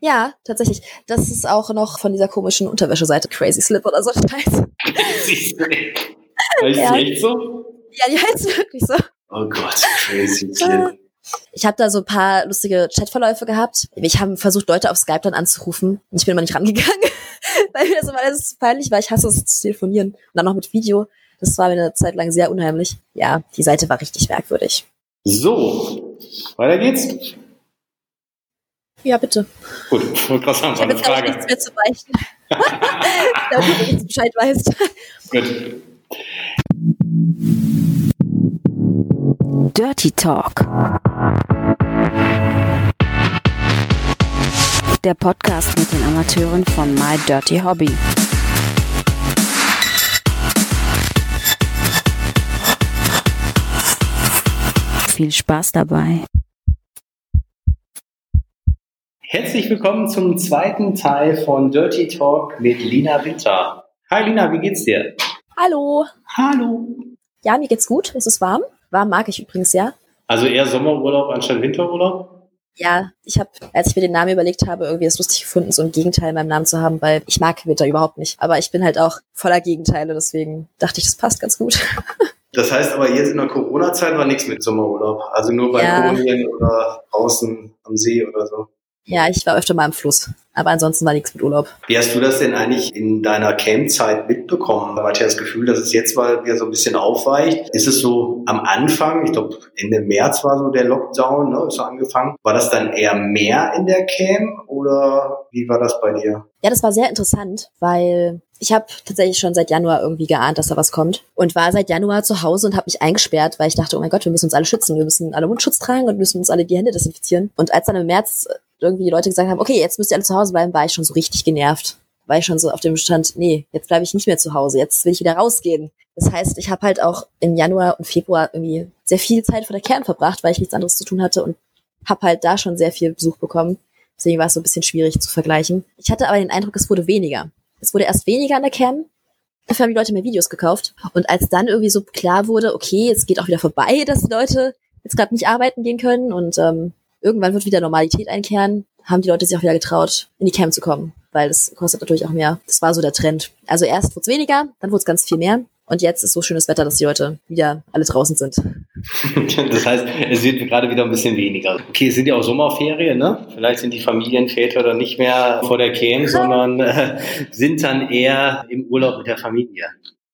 Ja, tatsächlich. Das ist auch noch von dieser komischen Unterwäscheseite Crazy Slip oder so Scheiß. Crazy Slip. Heißt ja. echt so? Ja, die heißt wirklich so. Oh Gott, Crazy Slip. Ich habe da so ein paar lustige Chatverläufe gehabt. Ich habe versucht, Leute auf Skype dann anzurufen. Ich bin immer nicht rangegangen, weil mir das immer alles peinlich war. Ich hasse es zu telefonieren. Und dann noch mit Video. Das war mir eine Zeit lang sehr unheimlich. Ja, die Seite war richtig merkwürdig. So, weiter geht's. Ja, bitte. Gut, ich wollte gerade sagen, ich habe jetzt Frage. nichts mehr zu beichten. Damit du jetzt Bescheid weißt. Gut. Dirty Talk. Der Podcast mit den Amateuren von My Dirty Hobby. Viel Spaß dabei. Herzlich willkommen zum zweiten Teil von Dirty Talk mit Lina Winter. Hi Lina, wie geht's dir? Hallo. Hallo. Ja, mir geht's gut. Es ist warm. Warm mag ich übrigens, ja. Also eher Sommerurlaub anstatt Winterurlaub? Ja, ich habe, als ich mir den Namen überlegt habe, irgendwie es lustig gefunden, so ein Gegenteil in meinem Namen zu haben, weil ich mag Winter überhaupt nicht. Aber ich bin halt auch voller Gegenteile, deswegen dachte ich, das passt ganz gut. Das heißt aber jetzt in der Corona-Zeit war nichts mit Sommerurlaub. Also nur bei ja. oder draußen am See oder so. Ja, ich war öfter mal im Fluss, aber ansonsten war nichts mit Urlaub. Wie hast du das denn eigentlich in deiner Camp-Zeit mitbekommen? Man hat ja das Gefühl, dass es jetzt mal wieder so ein bisschen aufweicht. Ist es so am Anfang, ich glaube Ende März war so der Lockdown, ne, ist so angefangen. War das dann eher mehr in der Camp oder wie war das bei dir? Ja, das war sehr interessant, weil ich habe tatsächlich schon seit Januar irgendwie geahnt, dass da was kommt und war seit Januar zu Hause und habe mich eingesperrt, weil ich dachte, oh mein Gott, wir müssen uns alle schützen, wir müssen alle Mundschutz tragen und müssen uns alle die Hände desinfizieren. Und als dann im März irgendwie die Leute gesagt haben, okay, jetzt müsst ihr alle zu Hause bleiben, war ich schon so richtig genervt. War ich schon so auf dem Stand, nee, jetzt bleibe ich nicht mehr zu Hause, jetzt will ich wieder rausgehen. Das heißt, ich habe halt auch im Januar und Februar irgendwie sehr viel Zeit vor der Kern verbracht, weil ich nichts anderes zu tun hatte und habe halt da schon sehr viel Besuch bekommen. Deswegen war es so ein bisschen schwierig zu vergleichen. Ich hatte aber den Eindruck, es wurde weniger. Es wurde erst weniger an der Cam. Dafür haben die Leute mehr Videos gekauft. Und als dann irgendwie so klar wurde, okay, es geht auch wieder vorbei, dass die Leute jetzt gerade nicht arbeiten gehen können und ähm, irgendwann wird wieder Normalität einkehren, haben die Leute sich auch wieder getraut, in die Camp zu kommen, weil das kostet natürlich auch mehr. Das war so der Trend. Also erst wurde es weniger, dann wurde es ganz viel mehr. Und jetzt ist so schönes Wetter, dass die Leute wieder alle draußen sind. das heißt, es wird gerade wieder ein bisschen weniger. Okay, es sind ja auch Sommerferien, ne? Vielleicht sind die Familienväter dann nicht mehr vor der Camp, sondern äh, sind dann eher im Urlaub mit der Familie.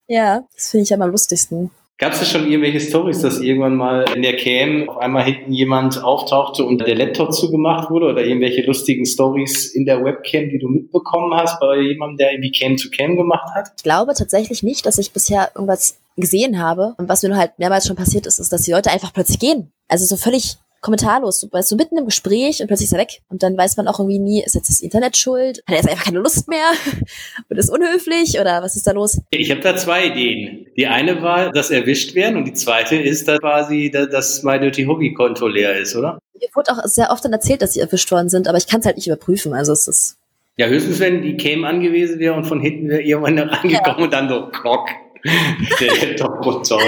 Ja, das finde ich ja am lustigsten. Gab es schon irgendwelche Stories, dass irgendwann mal in der Cam auf einmal hinten jemand auftauchte und der Laptop zugemacht wurde oder irgendwelche lustigen Stories in der Webcam, die du mitbekommen hast bei jemandem, der irgendwie Cam zu Cam gemacht hat? Ich glaube tatsächlich nicht, dass ich bisher irgendwas gesehen habe. Und was mir halt mehrmals schon passiert ist, ist, dass die Leute einfach plötzlich gehen. Also so völlig kommentarlos. Du weißt, so mitten im Gespräch und plötzlich ist er weg. Und dann weiß man auch irgendwie nie, ist jetzt das Internet schuld? Hat er jetzt einfach keine Lust mehr? und ist unhöflich? Oder was ist da los? Ich habe da zwei Ideen. Die eine war, dass erwischt werden und die zweite ist da quasi, dass mein Dirty Hobby Konto leer ist, oder? Mir wurde auch sehr oft dann erzählt, dass sie erwischt worden sind, aber ich kann es halt nicht überprüfen. Also es ist ja, höchstens, wenn die Cam angewiesen wäre und von hinten wäre irgendwann rangekommen ja. und dann so, klock. So.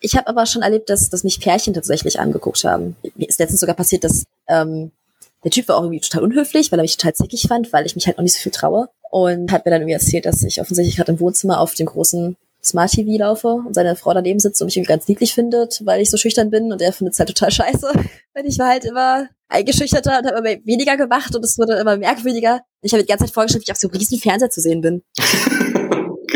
Ich habe aber schon erlebt, dass, dass mich Pärchen tatsächlich angeguckt haben. Mir ist letztens sogar passiert, dass ähm, der Typ war auch irgendwie total unhöflich, weil er mich total zickig fand, weil ich mich halt auch nicht so viel traue. Und hat mir dann irgendwie erzählt, dass ich offensichtlich gerade im Wohnzimmer auf dem großen Smart TV laufe und seine Frau daneben sitzt und mich irgendwie ganz niedlich findet, weil ich so schüchtern bin und er findet es halt total scheiße. Weil ich war halt immer eingeschüchterter und habe immer weniger gemacht und es wurde immer merkwürdiger. Ich habe die ganze Zeit vorgestellt, wie ich auf so einem riesen Fernseher zu sehen bin.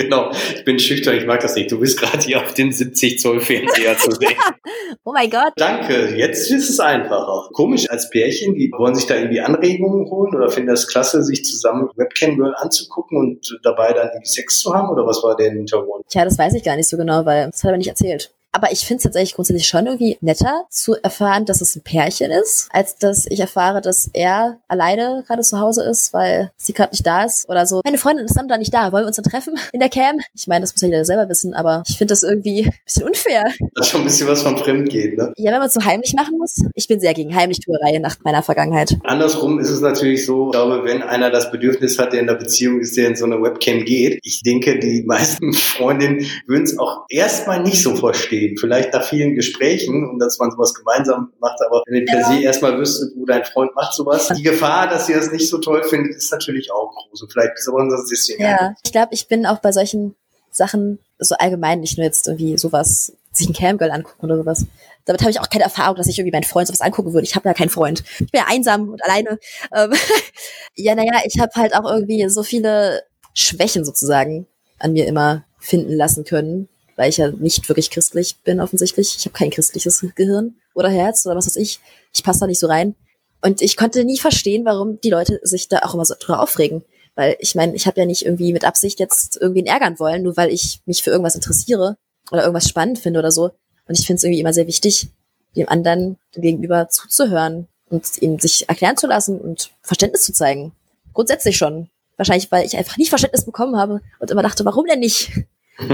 genau. Ich bin schüchtern, ich mag das nicht. Du bist gerade hier auf dem 70 Zoll Fernseher zu sehen. oh mein Gott. Danke, jetzt ist es einfacher. Komisch als Pärchen, die wollen sich da irgendwie Anregungen holen oder finden das klasse, sich zusammen Webcam Girl anzugucken und dabei dann irgendwie Sex zu haben oder was war der Hintergrund? Tja, das weiß ich gar nicht so genau, weil das hat er mir nicht erzählt. Aber ich finde es tatsächlich grundsätzlich schon irgendwie netter zu erfahren, dass es ein Pärchen ist, als dass ich erfahre, dass er alleine gerade zu Hause ist, weil sie gerade nicht da ist oder so. Meine Freundin ist dann da nicht da. Wollen wir uns dann treffen in der Cam? Ich meine, das muss ja jeder selber wissen, aber ich finde das irgendwie ein bisschen unfair. Das ist schon ein bisschen was von fremd geht, ne? Ja, wenn man es so heimlich machen muss. Ich bin sehr gegen Heimlichtuerei nach meiner Vergangenheit. Andersrum ist es natürlich so, ich glaube, wenn einer das Bedürfnis hat, der in der Beziehung ist, der in so eine Webcam geht, ich denke, die meisten Freundinnen würden es auch erstmal nicht so verstehen verstehen. Vielleicht nach vielen Gesprächen und dass man sowas gemeinsam macht, aber wenn ihr per se erstmal wüsstet, wo dein Freund macht sowas, die Gefahr, dass ihr das nicht so toll findet, ist natürlich auch groß. Und vielleicht ist aber unser System. Ja, ich glaube, ich bin auch bei solchen Sachen so allgemein, nicht nur jetzt irgendwie sowas, sich ein Camgirl angucken oder sowas. Damit habe ich auch keine Erfahrung, dass ich irgendwie meinen Freund sowas angucken würde. Ich habe ja keinen Freund. Ich bin ja einsam und alleine. Ähm, ja, naja, ich habe halt auch irgendwie so viele Schwächen sozusagen an mir immer finden lassen können, weil ich ja nicht wirklich christlich bin offensichtlich. Ich habe kein christliches Gehirn oder Herz oder was weiß ich. Ich passe da nicht so rein. Und ich konnte nie verstehen, warum die Leute sich da auch immer so drüber aufregen. Weil ich meine, ich habe ja nicht irgendwie mit Absicht jetzt irgendwen ärgern wollen, nur weil ich mich für irgendwas interessiere oder irgendwas spannend finde oder so. Und ich finde es irgendwie immer sehr wichtig, dem anderen gegenüber zuzuhören und ihn sich erklären zu lassen und Verständnis zu zeigen. Grundsätzlich schon. Wahrscheinlich, weil ich einfach nicht Verständnis bekommen habe und immer dachte, warum denn nicht?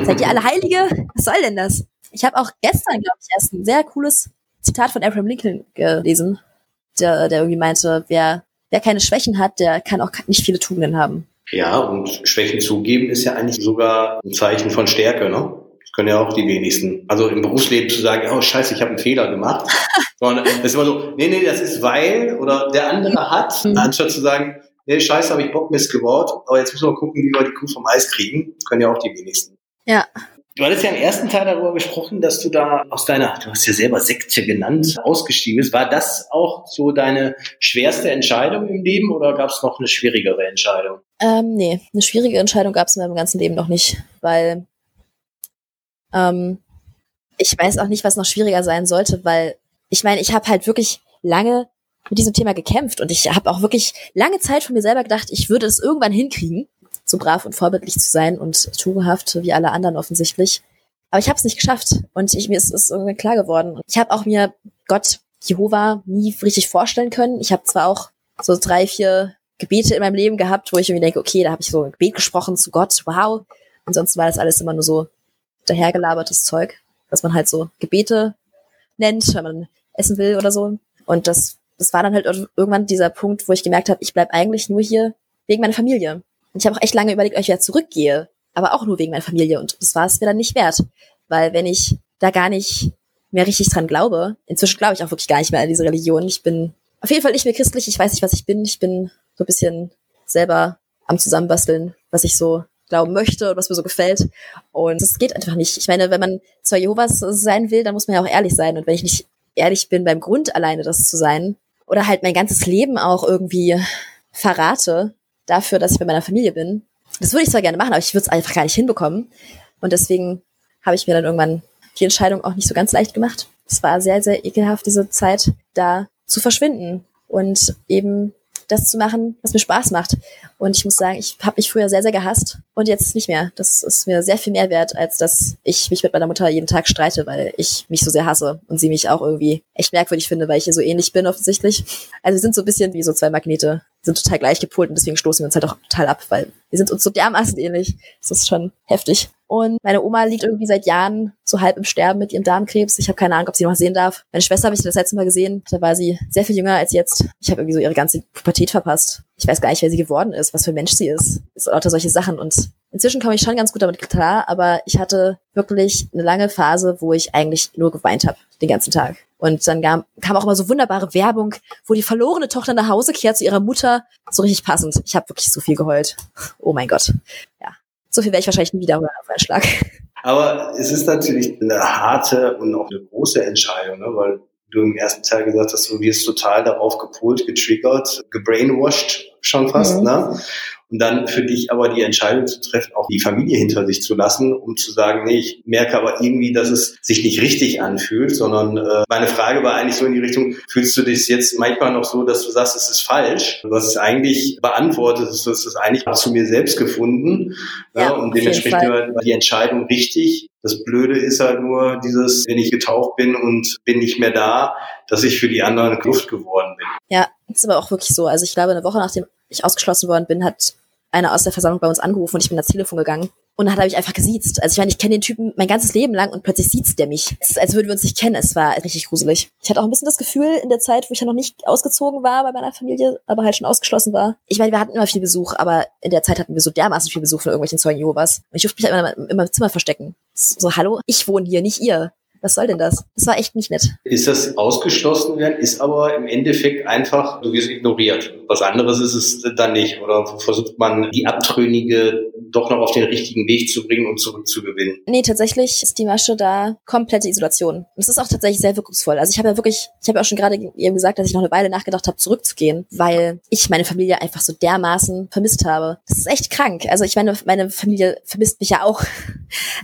Seid ihr alle Heilige? Was soll denn das? Ich habe auch gestern, glaube ich, erst ein sehr cooles Zitat von Abraham Lincoln gelesen, der, der irgendwie meinte, wer, wer keine Schwächen hat, der kann auch nicht viele Tugenden haben. Ja, und Schwächen zugeben ist ja eigentlich sogar ein Zeichen von Stärke, ne? Das können ja auch die wenigsten. Also im Berufsleben zu sagen, oh scheiße, ich habe einen Fehler gemacht. Sondern es ist immer so, nee, nee, das ist weil oder der andere hat, mhm. anstatt zu sagen, nee, scheiße, habe ich Bockmist gebaut, aber jetzt müssen wir gucken, wie wir die Kuh vom Eis kriegen. Das können ja auch die wenigsten. Ja. Du hattest ja im ersten Teil darüber gesprochen, dass du da aus deiner, du hast ja selber Sekte genannt, ausgestiegen bist. War das auch so deine schwerste Entscheidung im Leben oder gab es noch eine schwierigere Entscheidung? Ähm, nee, eine schwierige Entscheidung gab es in meinem ganzen Leben noch nicht, weil ähm, ich weiß auch nicht, was noch schwieriger sein sollte, weil ich meine, ich habe halt wirklich lange mit diesem Thema gekämpft und ich habe auch wirklich lange Zeit von mir selber gedacht, ich würde es irgendwann hinkriegen, so brav und vorbildlich zu sein und tugendhaft wie alle anderen offensichtlich. Aber ich habe es nicht geschafft und ich, mir ist es irgendwann klar geworden. Ich habe auch mir Gott, Jehova, nie richtig vorstellen können. Ich habe zwar auch so drei, vier Gebete in meinem Leben gehabt, wo ich irgendwie denke, okay, da habe ich so ein Gebet gesprochen zu Gott, wow. Ansonsten war das alles immer nur so dahergelabertes Zeug, was man halt so Gebete nennt, wenn man essen will oder so. Und das das war dann halt irgendwann dieser Punkt, wo ich gemerkt habe, ich bleib eigentlich nur hier wegen meiner Familie. Und ich habe auch echt lange überlegt, ob ich wieder zurückgehe, aber auch nur wegen meiner Familie. Und das war es mir dann nicht wert. Weil wenn ich da gar nicht mehr richtig dran glaube, inzwischen glaube ich auch wirklich gar nicht mehr an diese Religion. Ich bin auf jeden Fall nicht mehr christlich, ich weiß nicht, was ich bin. Ich bin so ein bisschen selber am Zusammenbasteln, was ich so glauben möchte und was mir so gefällt. Und das geht einfach nicht. Ich meine, wenn man zwar Jehovas sein will, dann muss man ja auch ehrlich sein. Und wenn ich nicht ehrlich bin, beim Grund alleine das zu sein, oder halt mein ganzes Leben auch irgendwie verrate dafür, dass ich bei meiner Familie bin. Das würde ich zwar gerne machen, aber ich würde es einfach gar nicht hinbekommen. Und deswegen habe ich mir dann irgendwann die Entscheidung auch nicht so ganz leicht gemacht. Es war sehr, sehr ekelhaft, diese Zeit da zu verschwinden und eben das zu machen, was mir Spaß macht. Und ich muss sagen, ich habe mich früher sehr, sehr gehasst und jetzt nicht mehr. Das ist mir sehr viel mehr wert, als dass ich mich mit meiner Mutter jeden Tag streite, weil ich mich so sehr hasse und sie mich auch irgendwie echt merkwürdig finde, weil ich ihr so ähnlich bin offensichtlich. Also wir sind so ein bisschen wie so zwei Magnete, sind total gleich gepolt und deswegen stoßen wir uns halt auch total ab, weil wir sind uns so dermaßen ähnlich. Das ist schon heftig. Und meine Oma liegt irgendwie seit Jahren so halb im Sterben mit ihrem Darmkrebs. Ich habe keine Ahnung, ob sie noch sehen darf. Meine Schwester habe ich das letzte Mal gesehen. Da war sie sehr viel jünger als jetzt. Ich habe irgendwie so ihre ganze Pubertät verpasst. Ich weiß gar nicht, wer sie geworden ist, was für ein Mensch sie ist. Es lauter solche Sachen. Und inzwischen komme ich schon ganz gut damit klar, aber ich hatte wirklich eine lange Phase, wo ich eigentlich nur geweint habe, den ganzen Tag. Und dann kam, kam auch immer so wunderbare Werbung, wo die verlorene Tochter nach Hause kehrt zu ihrer Mutter. So richtig passend. Ich habe wirklich so viel geheult. Oh mein Gott. Ja, so viel werde ich wahrscheinlich nie wiederholen auf einen Schlag. Aber es ist natürlich eine harte und auch eine große Entscheidung, ne? weil du im ersten Teil gesagt hast, du wirst total darauf gepolt, getriggert, gebrainwashed schon fast. Mhm. Ne? Und dann für dich aber die Entscheidung zu treffen, auch die Familie hinter sich zu lassen, um zu sagen, nee, ich merke aber irgendwie, dass es sich nicht richtig anfühlt, sondern äh, meine Frage war eigentlich so in die Richtung, fühlst du dich jetzt manchmal noch so, dass du sagst, es ist falsch? Du hast es eigentlich beantwortet, du hast es eigentlich zu mir selbst gefunden ja, ja und dementsprechend war die Entscheidung richtig. Das Blöde ist halt nur dieses, wenn ich getaucht bin und bin nicht mehr da, dass ich für die anderen Kluft geworden bin. Ja, ist aber auch wirklich so. Also ich glaube, eine Woche nachdem ich ausgeschlossen worden bin, hat einer aus der Versammlung bei uns angerufen und ich bin ans Telefon gegangen. Und dann hat er mich einfach gesiezt. Also ich meine, ich kenne den Typen mein ganzes Leben lang und plötzlich sieht der mich. Es ist, als würden wir uns nicht kennen. Es war richtig gruselig. Ich hatte auch ein bisschen das Gefühl in der Zeit, wo ich ja noch nicht ausgezogen war bei meiner Familie, aber halt schon ausgeschlossen war. Ich meine, wir hatten immer viel Besuch, aber in der Zeit hatten wir so dermaßen viel Besuch von irgendwelchen Zeugen Jehovas. Und ich durfte mich halt immer, immer im Zimmer verstecken. So, hallo, ich wohne hier, nicht ihr. Was soll denn das? Das war echt nicht nett. Ist das ausgeschlossen werden, ist aber im Endeffekt einfach, du wirst ignoriert. Was anderes ist es dann nicht. Oder versucht man, die Abtrünnige doch noch auf den richtigen Weg zu bringen und zurückzugewinnen? Nee, tatsächlich ist die Masche da komplette Isolation. Und es ist auch tatsächlich sehr wirkungsvoll. Also ich habe ja wirklich, ich habe ja auch schon gerade eben gesagt, dass ich noch eine Weile nachgedacht habe, zurückzugehen, weil ich meine Familie einfach so dermaßen vermisst habe. Das ist echt krank. Also ich meine, meine Familie vermisst mich ja auch.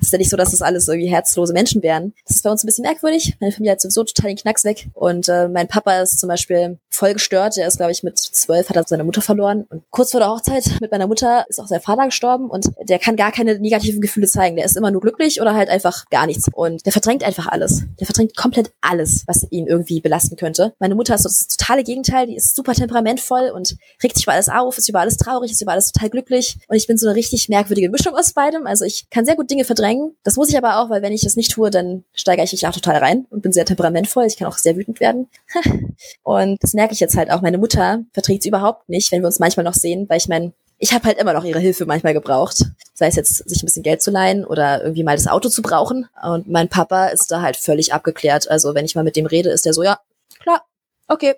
Es ist ja nicht so, dass das alles irgendwie herzlose Menschen wären. Ist bei uns ein bisschen merkwürdig. Meine Familie hat sowieso total den Knacks weg. Und äh, mein Papa ist zum Beispiel voll gestört. Der ist, glaube ich, mit zwölf hat er seine Mutter verloren. Und kurz vor der Hochzeit mit meiner Mutter ist auch sein Vater gestorben und der kann gar keine negativen Gefühle zeigen. Der ist immer nur glücklich oder halt einfach gar nichts. Und der verdrängt einfach alles. Der verdrängt komplett alles, was ihn irgendwie belasten könnte. Meine Mutter ist so das totale Gegenteil. Die ist super temperamentvoll und regt sich über alles auf, ist über alles traurig, ist über alles total glücklich. Und ich bin so eine richtig merkwürdige Mischung aus beidem. Also ich kann sehr gut Dinge verdrängen. Das muss ich aber auch, weil wenn ich das nicht tue, dann steigere ich mich auch total rein und bin sehr temperamentvoll. Ich kann auch sehr wütend werden. und das merke ich jetzt halt auch. Meine Mutter verträgt es überhaupt nicht, wenn wir uns manchmal noch sehen, weil ich meine, ich habe halt immer noch ihre Hilfe manchmal gebraucht. Sei es jetzt, sich ein bisschen Geld zu leihen oder irgendwie mal das Auto zu brauchen. Und mein Papa ist da halt völlig abgeklärt. Also wenn ich mal mit dem rede, ist der so, ja, klar, okay,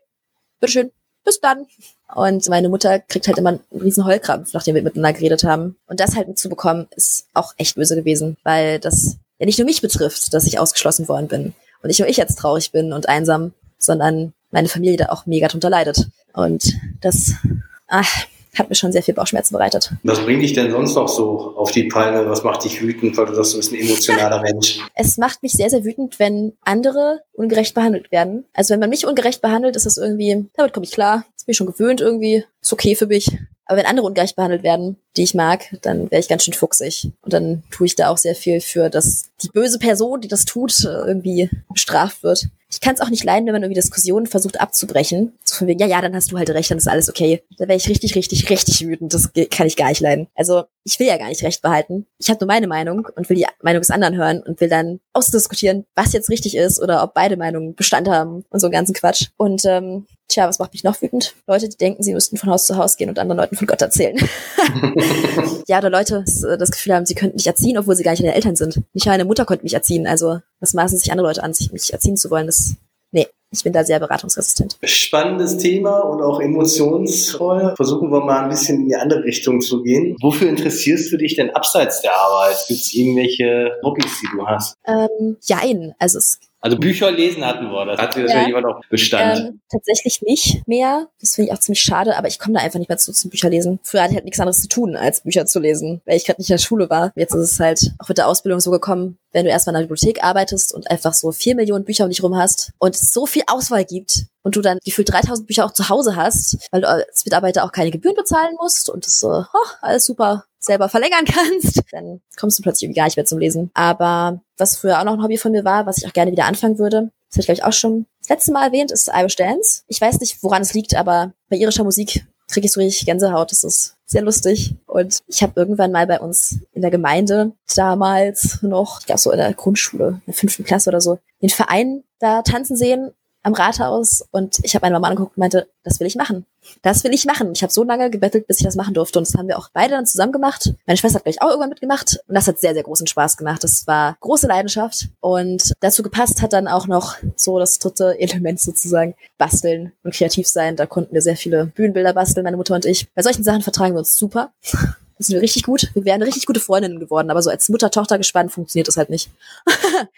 bitteschön, bis dann. Und meine Mutter kriegt halt immer einen riesen Heulkrampf, nachdem wir miteinander geredet haben. Und das halt mitzubekommen, ist auch echt böse gewesen, weil das ja nicht nur mich betrifft, dass ich ausgeschlossen worden bin. Und nicht nur ich jetzt traurig bin und einsam, sondern meine Familie da auch mega drunter leidet. Und das ach, hat mir schon sehr viel Bauchschmerzen bereitet. Was bringt dich denn sonst noch so auf die Palme? Was macht dich wütend, weil du sagst, du bist ein emotionaler Mensch? Es macht mich sehr, sehr wütend, wenn andere ungerecht behandelt werden. Also wenn man mich ungerecht behandelt, ist das irgendwie, damit komme ich klar. Bin ich schon gewöhnt irgendwie. Ist okay für mich. Aber wenn andere ungerecht behandelt werden, die ich mag, dann wäre ich ganz schön fuchsig. Und dann tue ich da auch sehr viel für, dass die böse Person, die das tut, irgendwie bestraft wird. Ich kann es auch nicht leiden, wenn man irgendwie Diskussionen versucht abzubrechen. So von wegen, ja, ja, dann hast du halt recht, dann ist alles okay. Da wäre ich richtig, richtig, richtig wütend. Das kann ich gar nicht leiden. Also ich will ja gar nicht recht behalten. Ich habe nur meine Meinung und will die Meinung des anderen hören und will dann ausdiskutieren, was jetzt richtig ist oder ob beide Meinungen Bestand haben und so einen ganzen Quatsch. Und ähm, tja, was macht mich noch wütend? Leute, die denken, sie müssten von Haus zu Haus gehen und anderen Leuten von Gott erzählen. ja, oder Leute äh, das Gefühl haben, sie könnten mich erziehen, obwohl sie gar nicht meine Eltern sind. Nicht meine Mutter konnte mich erziehen. Also was maßen sich andere Leute an, sich mich erziehen zu wollen? Das nee, ich bin da sehr beratungsresistent. Spannendes Thema und auch emotionsvoll. Versuchen wir mal ein bisschen in die andere Richtung zu gehen. Wofür interessierst du dich denn abseits der Arbeit? Gibt es irgendwelche Hobbys, die du hast? Ähm, jein. Also es also Bücher lesen hatten wir, das hatte ja, jemand auch Bestand. Ähm, tatsächlich nicht mehr. Das finde ich auch ziemlich schade, aber ich komme da einfach nicht mehr zu zum Bücher lesen. Früher hatte ich halt nichts anderes zu tun, als Bücher zu lesen, weil ich gerade nicht in der Schule war. Jetzt ist es halt auch mit der Ausbildung so gekommen, wenn du erstmal in der Bibliothek arbeitest und einfach so vier Millionen Bücher um dich rum hast und es so viel Auswahl gibt und du dann gefühlt 3000 Bücher auch zu Hause hast, weil du als Mitarbeiter auch keine Gebühren bezahlen musst und das so, oh, alles super selber verlängern kannst, dann kommst du plötzlich irgendwie gar nicht mehr zum Lesen. Aber was früher auch noch ein Hobby von mir war, was ich auch gerne wieder anfangen würde, das habe ich, glaube ich, auch schon das letzte Mal erwähnt, ist Irish Dance. Ich weiß nicht, woran es liegt, aber bei irischer Musik kriege ich so richtig Gänsehaut. Das ist sehr lustig. Und ich habe irgendwann mal bei uns in der Gemeinde damals noch, ich glaube so in der Grundschule, in der fünften Klasse oder so, den Verein da tanzen sehen am Rathaus und ich habe meine Mama angeguckt und meinte, das will ich machen. Das will ich machen. Ich habe so lange gebettelt, bis ich das machen durfte und das haben wir auch beide dann zusammen gemacht. Meine Schwester hat gleich auch irgendwann mitgemacht und das hat sehr, sehr großen Spaß gemacht. Das war große Leidenschaft und dazu gepasst hat dann auch noch so das dritte Element sozusagen, basteln und kreativ sein. Da konnten wir sehr viele Bühnenbilder basteln, meine Mutter und ich. Bei solchen Sachen vertragen wir uns super. Das sind wir richtig gut. Wir wären richtig gute Freundinnen geworden, aber so als Mutter-Tochter-Gespann funktioniert das halt nicht.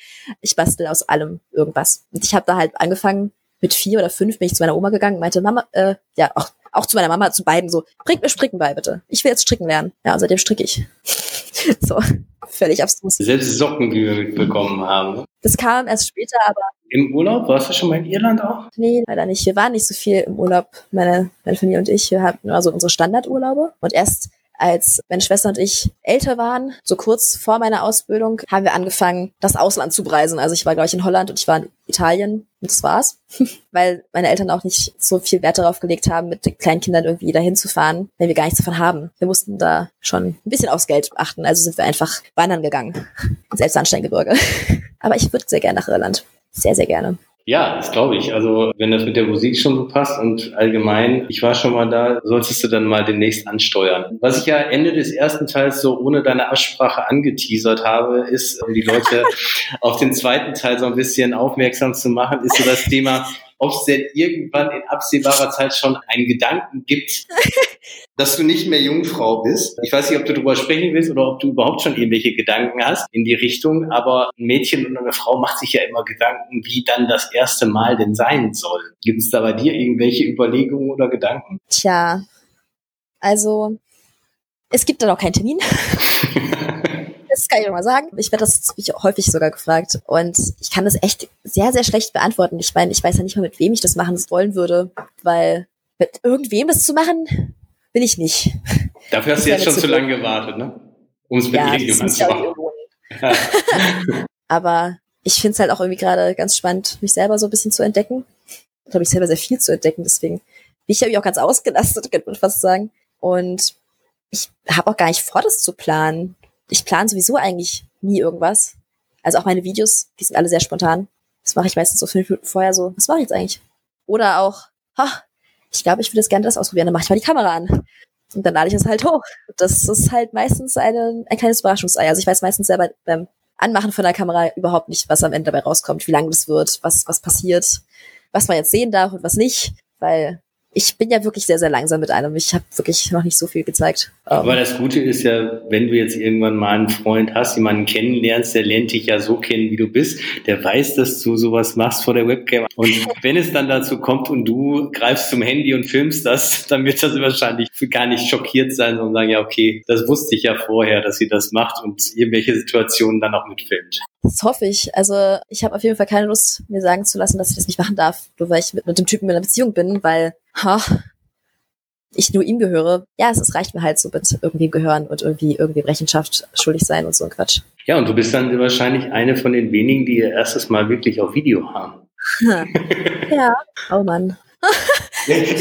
ich bastel aus allem irgendwas. Und ich habe da halt angefangen, mit vier oder fünf bin ich zu meiner Oma gegangen, meinte, Mama, äh, ja, auch, auch zu meiner Mama, zu beiden so, bringt mir Stricken bei, bitte. Ich will jetzt stricken lernen. Ja, und seitdem stricke ich. so, völlig abstrus. Selbst Socken, die wir mitbekommen haben. Ne? Das kam erst später, aber. Im Urlaub? Warst du schon mal in Irland auch? Nee, leider nicht. Wir waren nicht so viel im Urlaub, meine, meine Familie und ich. Wir hatten also unsere Standardurlaube. Und erst als meine Schwester und ich älter waren, so kurz vor meiner Ausbildung, haben wir angefangen, das Ausland zu bereisen. Also ich war, glaube ich, in Holland und ich war in Italien und das war's. Weil meine Eltern auch nicht so viel Wert darauf gelegt haben, mit den kleinen Kindern irgendwie dahin zu fahren, wenn wir gar nichts davon haben. Wir mussten da schon ein bisschen aufs Geld achten. Also sind wir einfach wandern gegangen. Ins Elbsandsteingebirge. Aber ich würde sehr gerne nach Irland. Sehr, sehr gerne. Ja, das glaube ich. Also wenn das mit der Musik schon so passt und allgemein, ich war schon mal da, solltest du dann mal demnächst ansteuern. Was ich ja Ende des ersten Teils so ohne deine Absprache angeteasert habe, ist, um die Leute auf den zweiten Teil so ein bisschen aufmerksam zu machen, ist so das Thema ob es denn irgendwann in absehbarer Zeit schon einen Gedanken gibt, dass du nicht mehr Jungfrau bist. Ich weiß nicht, ob du darüber sprechen willst oder ob du überhaupt schon irgendwelche Gedanken hast in die Richtung, aber ein Mädchen und eine Frau macht sich ja immer Gedanken, wie dann das erste Mal denn sein soll. Gibt es da bei dir irgendwelche Überlegungen oder Gedanken? Tja, also es gibt da noch keinen Termin. Das kann ich mal sagen. Ich werde das häufig sogar gefragt. Und ich kann das echt sehr, sehr schlecht beantworten. Ich meine, ich weiß ja nicht mal, mit wem ich das machen wollen würde, weil mit irgendwem das zu machen, will ich nicht. Dafür hast du jetzt schon zu lange gewartet, ne? Um es mit ja, irgendjemandem zu machen. Aber ich finde es halt auch irgendwie gerade ganz spannend, mich selber so ein bisschen zu entdecken. Ich glaube, ich selber sehr viel zu entdecken, deswegen bin ich ja auch ganz ausgelastet, könnte man fast sagen. Und ich habe auch gar nicht vor, das zu planen ich plane sowieso eigentlich nie irgendwas. Also auch meine Videos, die sind alle sehr spontan. Das mache ich meistens so fünf Minuten vorher so, was mache ich jetzt eigentlich? Oder auch, ha, ich glaube, ich würde jetzt gerne das ausprobieren, dann mache ich mal die Kamera an. Und dann lade ich es halt hoch. Das ist halt meistens eine, ein kleines Überraschungsei. Also ich weiß meistens selber beim Anmachen von der Kamera überhaupt nicht, was am Ende dabei rauskommt, wie lang das wird, was, was passiert, was man jetzt sehen darf und was nicht. Weil ich bin ja wirklich sehr, sehr langsam mit einem. Ich habe wirklich noch nicht so viel gezeigt. Aber um, das Gute ist ja, wenn du jetzt irgendwann mal einen Freund hast, jemanden kennenlernst, der lernt dich ja so kennen, wie du bist, der weiß, dass du sowas machst vor der Webcam. Und wenn es dann dazu kommt und du greifst zum Handy und filmst das, dann wird das wahrscheinlich gar nicht schockiert sein und sagen, ja, okay, das wusste ich ja vorher, dass sie das macht und irgendwelche Situationen dann auch mitfilmt. Das hoffe ich. Also ich habe auf jeden Fall keine Lust, mir sagen zu lassen, dass ich das nicht machen darf, nur weil ich mit, mit dem Typen in einer Beziehung bin, weil ha, ich nur ihm gehöre. Ja, es, es reicht mir halt so mit irgendwie gehören und irgendwie irgendwie Rechenschaft schuldig sein und so ein Quatsch. Ja, und du bist dann wahrscheinlich eine von den wenigen, die ihr erstes Mal wirklich auf Video haben. ja, oh Mann.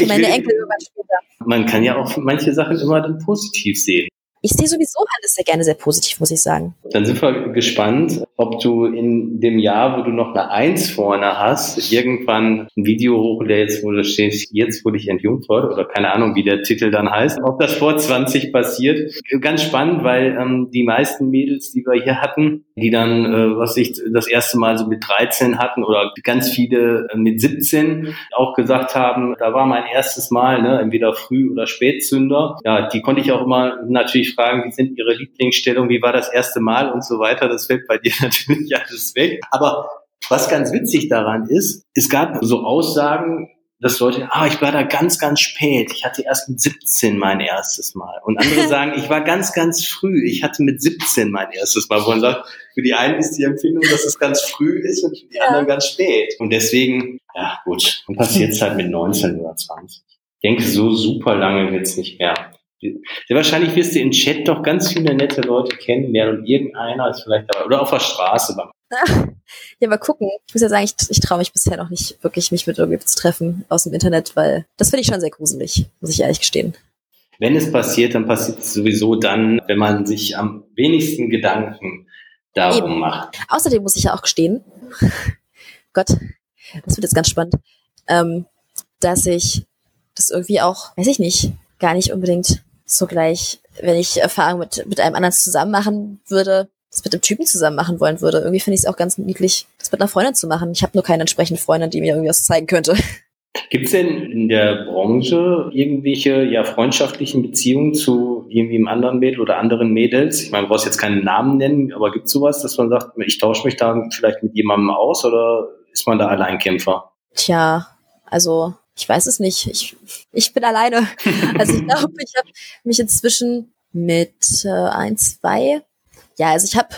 meine Enkel irgendwann später. Man kann ja auch manche Sachen immer dann positiv sehen. Ich sehe sowieso alles sehr gerne sehr positiv, muss ich sagen. Dann sind wir gespannt, ob du in dem Jahr, wo du noch eine Eins vorne hast, irgendwann ein Video hochlädst, wo du stehst, jetzt wurde ich entjungfert oder keine Ahnung, wie der Titel dann heißt. Ob das vor 20 passiert. Ganz spannend, weil ähm, die meisten Mädels, die wir hier hatten, die dann, äh, was ich das erste Mal so mit 13 hatten oder ganz viele äh, mit 17 auch gesagt haben, da war mein erstes Mal, ne, entweder Früh- oder Spätzünder. Ja, die konnte ich auch immer natürlich fragen, wie sind ihre Lieblingsstellungen, wie war das erste Mal und so weiter. Das fällt bei dir natürlich alles weg. Aber was ganz witzig daran ist, es gab so Aussagen, dass Leute, ah, ich war da ganz, ganz spät. Ich hatte erst mit 17 mein erstes Mal. Und andere sagen, ich war ganz, ganz früh. Ich hatte mit 17 mein erstes Mal. Wo man sagt, für die einen ist die Empfindung, dass es ganz früh ist und für die ja. anderen ganz spät. Und deswegen, ja gut, dann passiert es halt mit 19 oder 20. Ich denke, so super lange wird's nicht mehr. Sehr wahrscheinlich wirst du im Chat doch ganz viele nette Leute kennenlernen und irgendeiner ist vielleicht dabei. Oder auf der Straße. Ja, mal gucken. Ich muss ja sagen, ich, ich traue mich bisher noch nicht wirklich, mich mit irgendwie zu treffen aus dem Internet, weil das finde ich schon sehr gruselig, muss ich ehrlich gestehen. Wenn es passiert, dann passiert es sowieso dann, wenn man sich am wenigsten Gedanken darum Eben. macht. Außerdem muss ich ja auch gestehen, Gott, das wird jetzt ganz spannend, ähm, dass ich das irgendwie auch, weiß ich nicht, gar nicht unbedingt so gleich, wenn ich Erfahrung mit, mit einem anderen zusammen machen würde, das mit dem Typen zusammen machen wollen würde. Irgendwie finde ich es auch ganz niedlich, das mit einer Freundin zu machen. Ich habe nur keine entsprechende Freundin, die mir irgendwie was zeigen könnte. Gibt es denn in der Branche irgendwelche ja, freundschaftlichen Beziehungen zu irgendwie einem anderen Mädel oder anderen Mädels? Ich meine, du brauchst jetzt keinen Namen nennen, aber gibt es sowas, dass man sagt, ich tausche mich da vielleicht mit jemandem aus oder ist man da Alleinkämpfer? Tja, also ich weiß es nicht. Ich, ich bin alleine. Also ich glaube, ich habe mich inzwischen mit äh, ein, zwei ja, also ich habe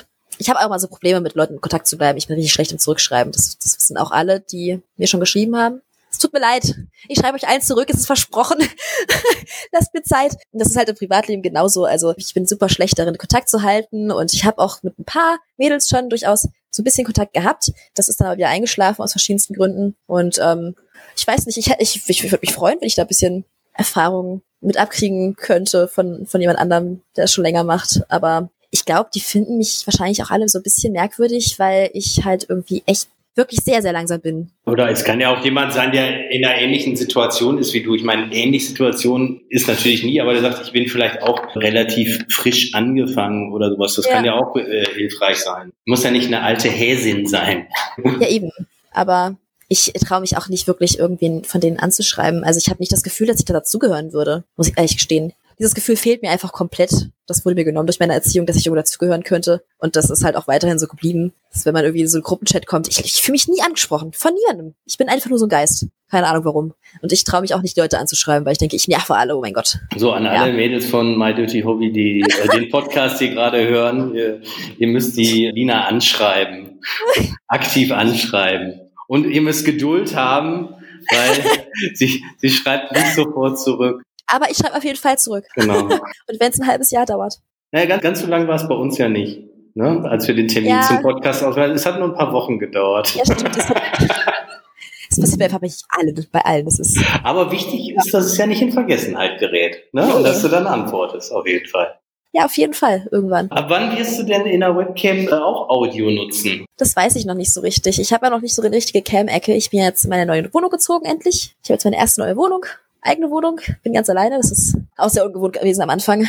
ich habe auch mal so Probleme mit Leuten in Kontakt zu bleiben. Ich bin richtig schlecht im Zurückschreiben. Das, das wissen auch alle, die mir schon geschrieben haben. Es tut mir leid. Ich schreibe euch eins zurück, es ist versprochen. Lasst mir Zeit. Und das ist halt im Privatleben genauso. Also ich bin super schlecht darin, Kontakt zu halten. Und ich habe auch mit ein paar Mädels schon durchaus so ein bisschen Kontakt gehabt. Das ist dann aber wieder eingeschlafen aus verschiedensten Gründen. Und ähm, ich weiß nicht, ich, ich, ich würde mich freuen, wenn ich da ein bisschen Erfahrung mit abkriegen könnte von, von jemand anderem, der es schon länger macht. Aber ich glaube, die finden mich wahrscheinlich auch alle so ein bisschen merkwürdig, weil ich halt irgendwie echt wirklich sehr, sehr langsam bin. Oder es kann ja auch jemand sein, der in einer ähnlichen Situation ist wie du. Ich meine, ähnliche Situation ist natürlich nie, aber der sagt, ich bin vielleicht auch relativ frisch angefangen oder sowas. Das ja. kann ja auch äh, hilfreich sein. Muss ja nicht eine alte Häsin sein. Ja, eben. Aber ich traue mich auch nicht wirklich irgendwen von denen anzuschreiben. Also ich habe nicht das Gefühl, dass ich da dazugehören würde, muss ich ehrlich gestehen dieses Gefühl fehlt mir einfach komplett. Das wurde mir genommen durch meine Erziehung, dass ich irgendwo dazugehören könnte. Und das ist halt auch weiterhin so geblieben. Dass wenn man irgendwie in so einen Gruppenchat kommt, ich, ich fühle mich nie angesprochen. Von niemandem. Ich bin einfach nur so ein Geist. Keine Ahnung warum. Und ich traue mich auch nicht, die Leute anzuschreiben, weil ich denke, ich nerve alle, oh mein Gott. So, an alle Mädels von My Dirty Hobby, die äh, den Podcast hier gerade hören, ihr, ihr müsst die Lina anschreiben. Aktiv anschreiben. Und ihr müsst Geduld haben, weil sie, sie schreibt nicht sofort zurück. Aber ich schreibe auf jeden Fall zurück. Genau. Und wenn es ein halbes Jahr dauert. Naja, ganz, ganz so lang war es bei uns ja nicht. Ne? Als wir den Termin ja. zum Podcast auswählen. Es hat nur ein paar Wochen gedauert. Ja, stimmt. Das, hat, das passiert einfach nicht alle, bei allen. Das ist, Aber wichtig ist, dass es ja nicht in Vergessenheit gerät. Ne? Und dass du dann antwortest, auf jeden Fall. Ja, auf jeden Fall, irgendwann. Ab wann wirst du denn in der Webcam äh, auch Audio nutzen? Das weiß ich noch nicht so richtig. Ich habe ja noch nicht so eine richtige Cam-Ecke. Ich bin jetzt in meine neue Wohnung gezogen, endlich. Ich habe jetzt meine erste neue Wohnung eigene Wohnung, bin ganz alleine. Das ist auch sehr ungewohnt gewesen am Anfang.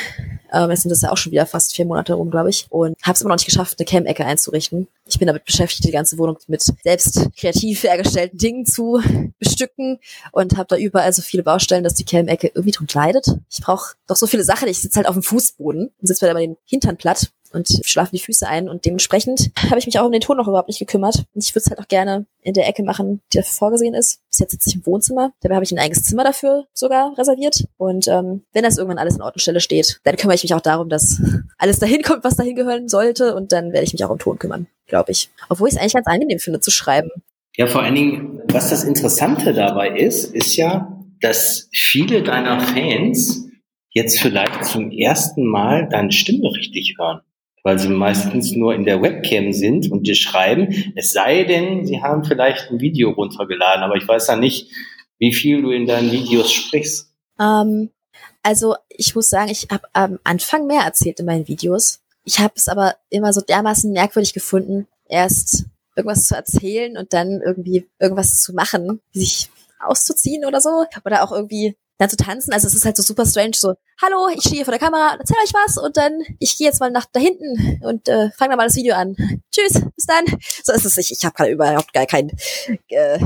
Ähm, jetzt sind das ja auch schon wieder fast vier Monate rum, glaube ich. Und habe es immer noch nicht geschafft, eine Cam-Ecke einzurichten. Ich bin damit beschäftigt, die ganze Wohnung mit selbst kreativ hergestellten Dingen zu bestücken und habe da überall so viele Baustellen, dass die Cam-Ecke irgendwie drunter leidet. Ich brauche doch so viele Sachen. Ich sitze halt auf dem Fußboden und sitze mir immer den Hintern platt und schlafen die Füße ein und dementsprechend habe ich mich auch um den Ton noch überhaupt nicht gekümmert. Und ich würde es halt auch gerne in der Ecke machen, die dafür vorgesehen ist. Jetzt sitze ich im Wohnzimmer. Dabei habe ich ein eigenes Zimmer dafür sogar reserviert. Und ähm, wenn das irgendwann alles in Ort und Stelle steht, dann kümmere ich mich auch darum, dass alles dahin kommt, was dahin gehören sollte. Und dann werde ich mich auch um Ton kümmern, glaube ich. Obwohl ich es eigentlich ganz angenehm finde zu schreiben. Ja, vor allen Dingen, was das Interessante dabei ist, ist ja, dass viele deiner Fans jetzt vielleicht zum ersten Mal deine Stimme richtig hören weil sie meistens nur in der Webcam sind und dir schreiben, es sei denn, sie haben vielleicht ein Video runtergeladen, aber ich weiß ja nicht, wie viel du in deinen Videos sprichst. Ähm, also ich muss sagen, ich habe am Anfang mehr erzählt in meinen Videos. Ich habe es aber immer so dermaßen merkwürdig gefunden, erst irgendwas zu erzählen und dann irgendwie irgendwas zu machen, sich auszuziehen oder so. Oder auch irgendwie dann zu tanzen. Also es ist halt so super strange, so, hallo, ich stehe vor der Kamera, erzähl euch was und dann, ich gehe jetzt mal nach da hinten und äh, fange mal das Video an. Tschüss, bis dann. So ist es. Ich, ich habe gerade überhaupt gar kein äh,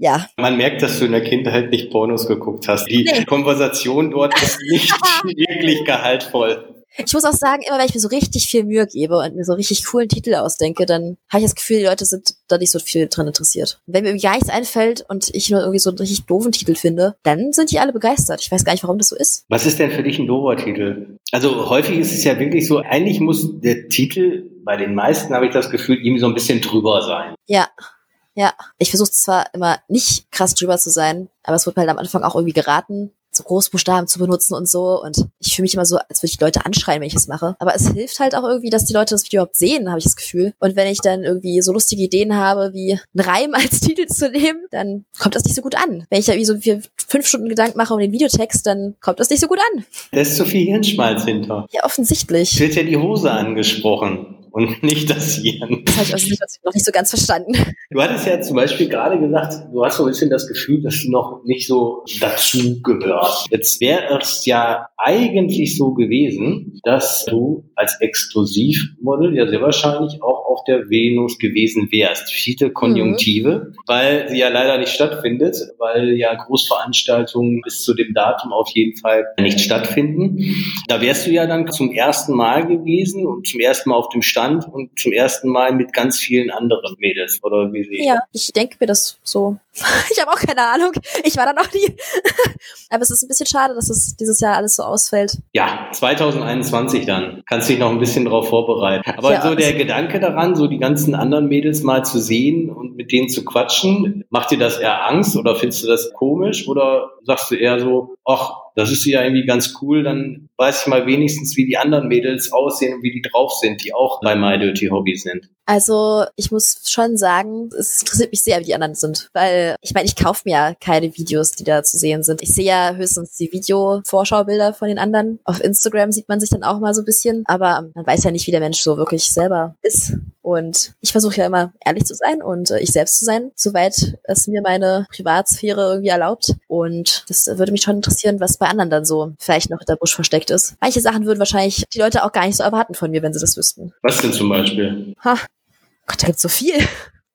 ja. Man merkt, dass du in der Kindheit nicht Pornos geguckt hast. Die nee. Konversation dort ist nicht wirklich gehaltvoll. Ich muss auch sagen, immer wenn ich mir so richtig viel Mühe gebe und mir so richtig coolen Titel ausdenke, dann habe ich das Gefühl, die Leute sind da nicht so viel dran interessiert. Und wenn mir irgendwie gar nichts einfällt und ich nur irgendwie so einen richtig doofen Titel finde, dann sind die alle begeistert. Ich weiß gar nicht, warum das so ist. Was ist denn für dich ein doofer Titel? Also häufig ist es ja wirklich so, eigentlich muss der Titel, bei den meisten habe ich das Gefühl, irgendwie so ein bisschen drüber sein. Ja. Ja, ich versuche zwar immer nicht krass drüber zu sein, aber es wird mir halt am Anfang auch irgendwie geraten, so Großbuchstaben zu benutzen und so. Und ich fühle mich immer so, als würde ich Leute anschreien, wenn ich das mache. Aber es hilft halt auch irgendwie, dass die Leute das Video überhaupt sehen, habe ich das Gefühl. Und wenn ich dann irgendwie so lustige Ideen habe, wie einen Reim als Titel zu nehmen, dann kommt das nicht so gut an. Wenn ich da irgendwie so vier, fünf Stunden Gedanken mache um den Videotext, dann kommt das nicht so gut an. Da ist zu viel Hirnschmalz hinter. Ja, offensichtlich. Es wird ja die Hose angesprochen und nicht das Hirn. Das habe ich also noch nicht so ganz verstanden. Du hattest ja zum Beispiel gerade gesagt, du hast so ein bisschen das Gefühl, dass du noch nicht so dazu gehörst. Jetzt wäre es ja eigentlich so gewesen, dass du als Exklusivmodel ja sehr wahrscheinlich auch auf der Venus gewesen wärst. Viele Konjunktive, mhm. weil sie ja leider nicht stattfindet, weil ja Großveranstaltungen bis zu dem Datum auf jeden Fall nicht stattfinden. Da wärst du ja dann zum ersten Mal gewesen und zum ersten Mal auf dem Stand stand und zum ersten Mal mit ganz vielen anderen Mädels oder wie sie. Ja, ich denke mir das so. Ich habe auch keine Ahnung. Ich war da noch nie. Aber es ist ein bisschen schade, dass es dieses Jahr alles so ausfällt. Ja, 2021 dann. Kannst dich noch ein bisschen darauf vorbereiten. Aber ja, so der Gedanke daran, so die ganzen anderen Mädels mal zu sehen und mit denen zu quatschen, macht dir das eher Angst oder findest du das komisch oder sagst du eher so, ach, das ist ja irgendwie ganz cool, dann weiß ich mal wenigstens, wie die anderen Mädels aussehen und wie die drauf sind, die auch bei My Dirty Hobby sind. Also ich muss schon sagen, es interessiert mich sehr, wie die anderen sind, weil ich meine, ich kaufe mir ja keine Videos, die da zu sehen sind. Ich sehe ja höchstens die Video-Vorschaubilder von den anderen. Auf Instagram sieht man sich dann auch mal so ein bisschen, aber man weiß ja nicht, wie der Mensch so wirklich selber ist. Und ich versuche ja immer ehrlich zu sein und äh, ich selbst zu sein, soweit es mir meine Privatsphäre irgendwie erlaubt. Und das würde mich schon interessieren, was bei anderen dann so vielleicht noch der Busch versteckt ist. Manche Sachen würden wahrscheinlich die Leute auch gar nicht so erwarten von mir, wenn sie das wüssten. Was denn zum Beispiel? Ha, Gott, da gibt's so viel.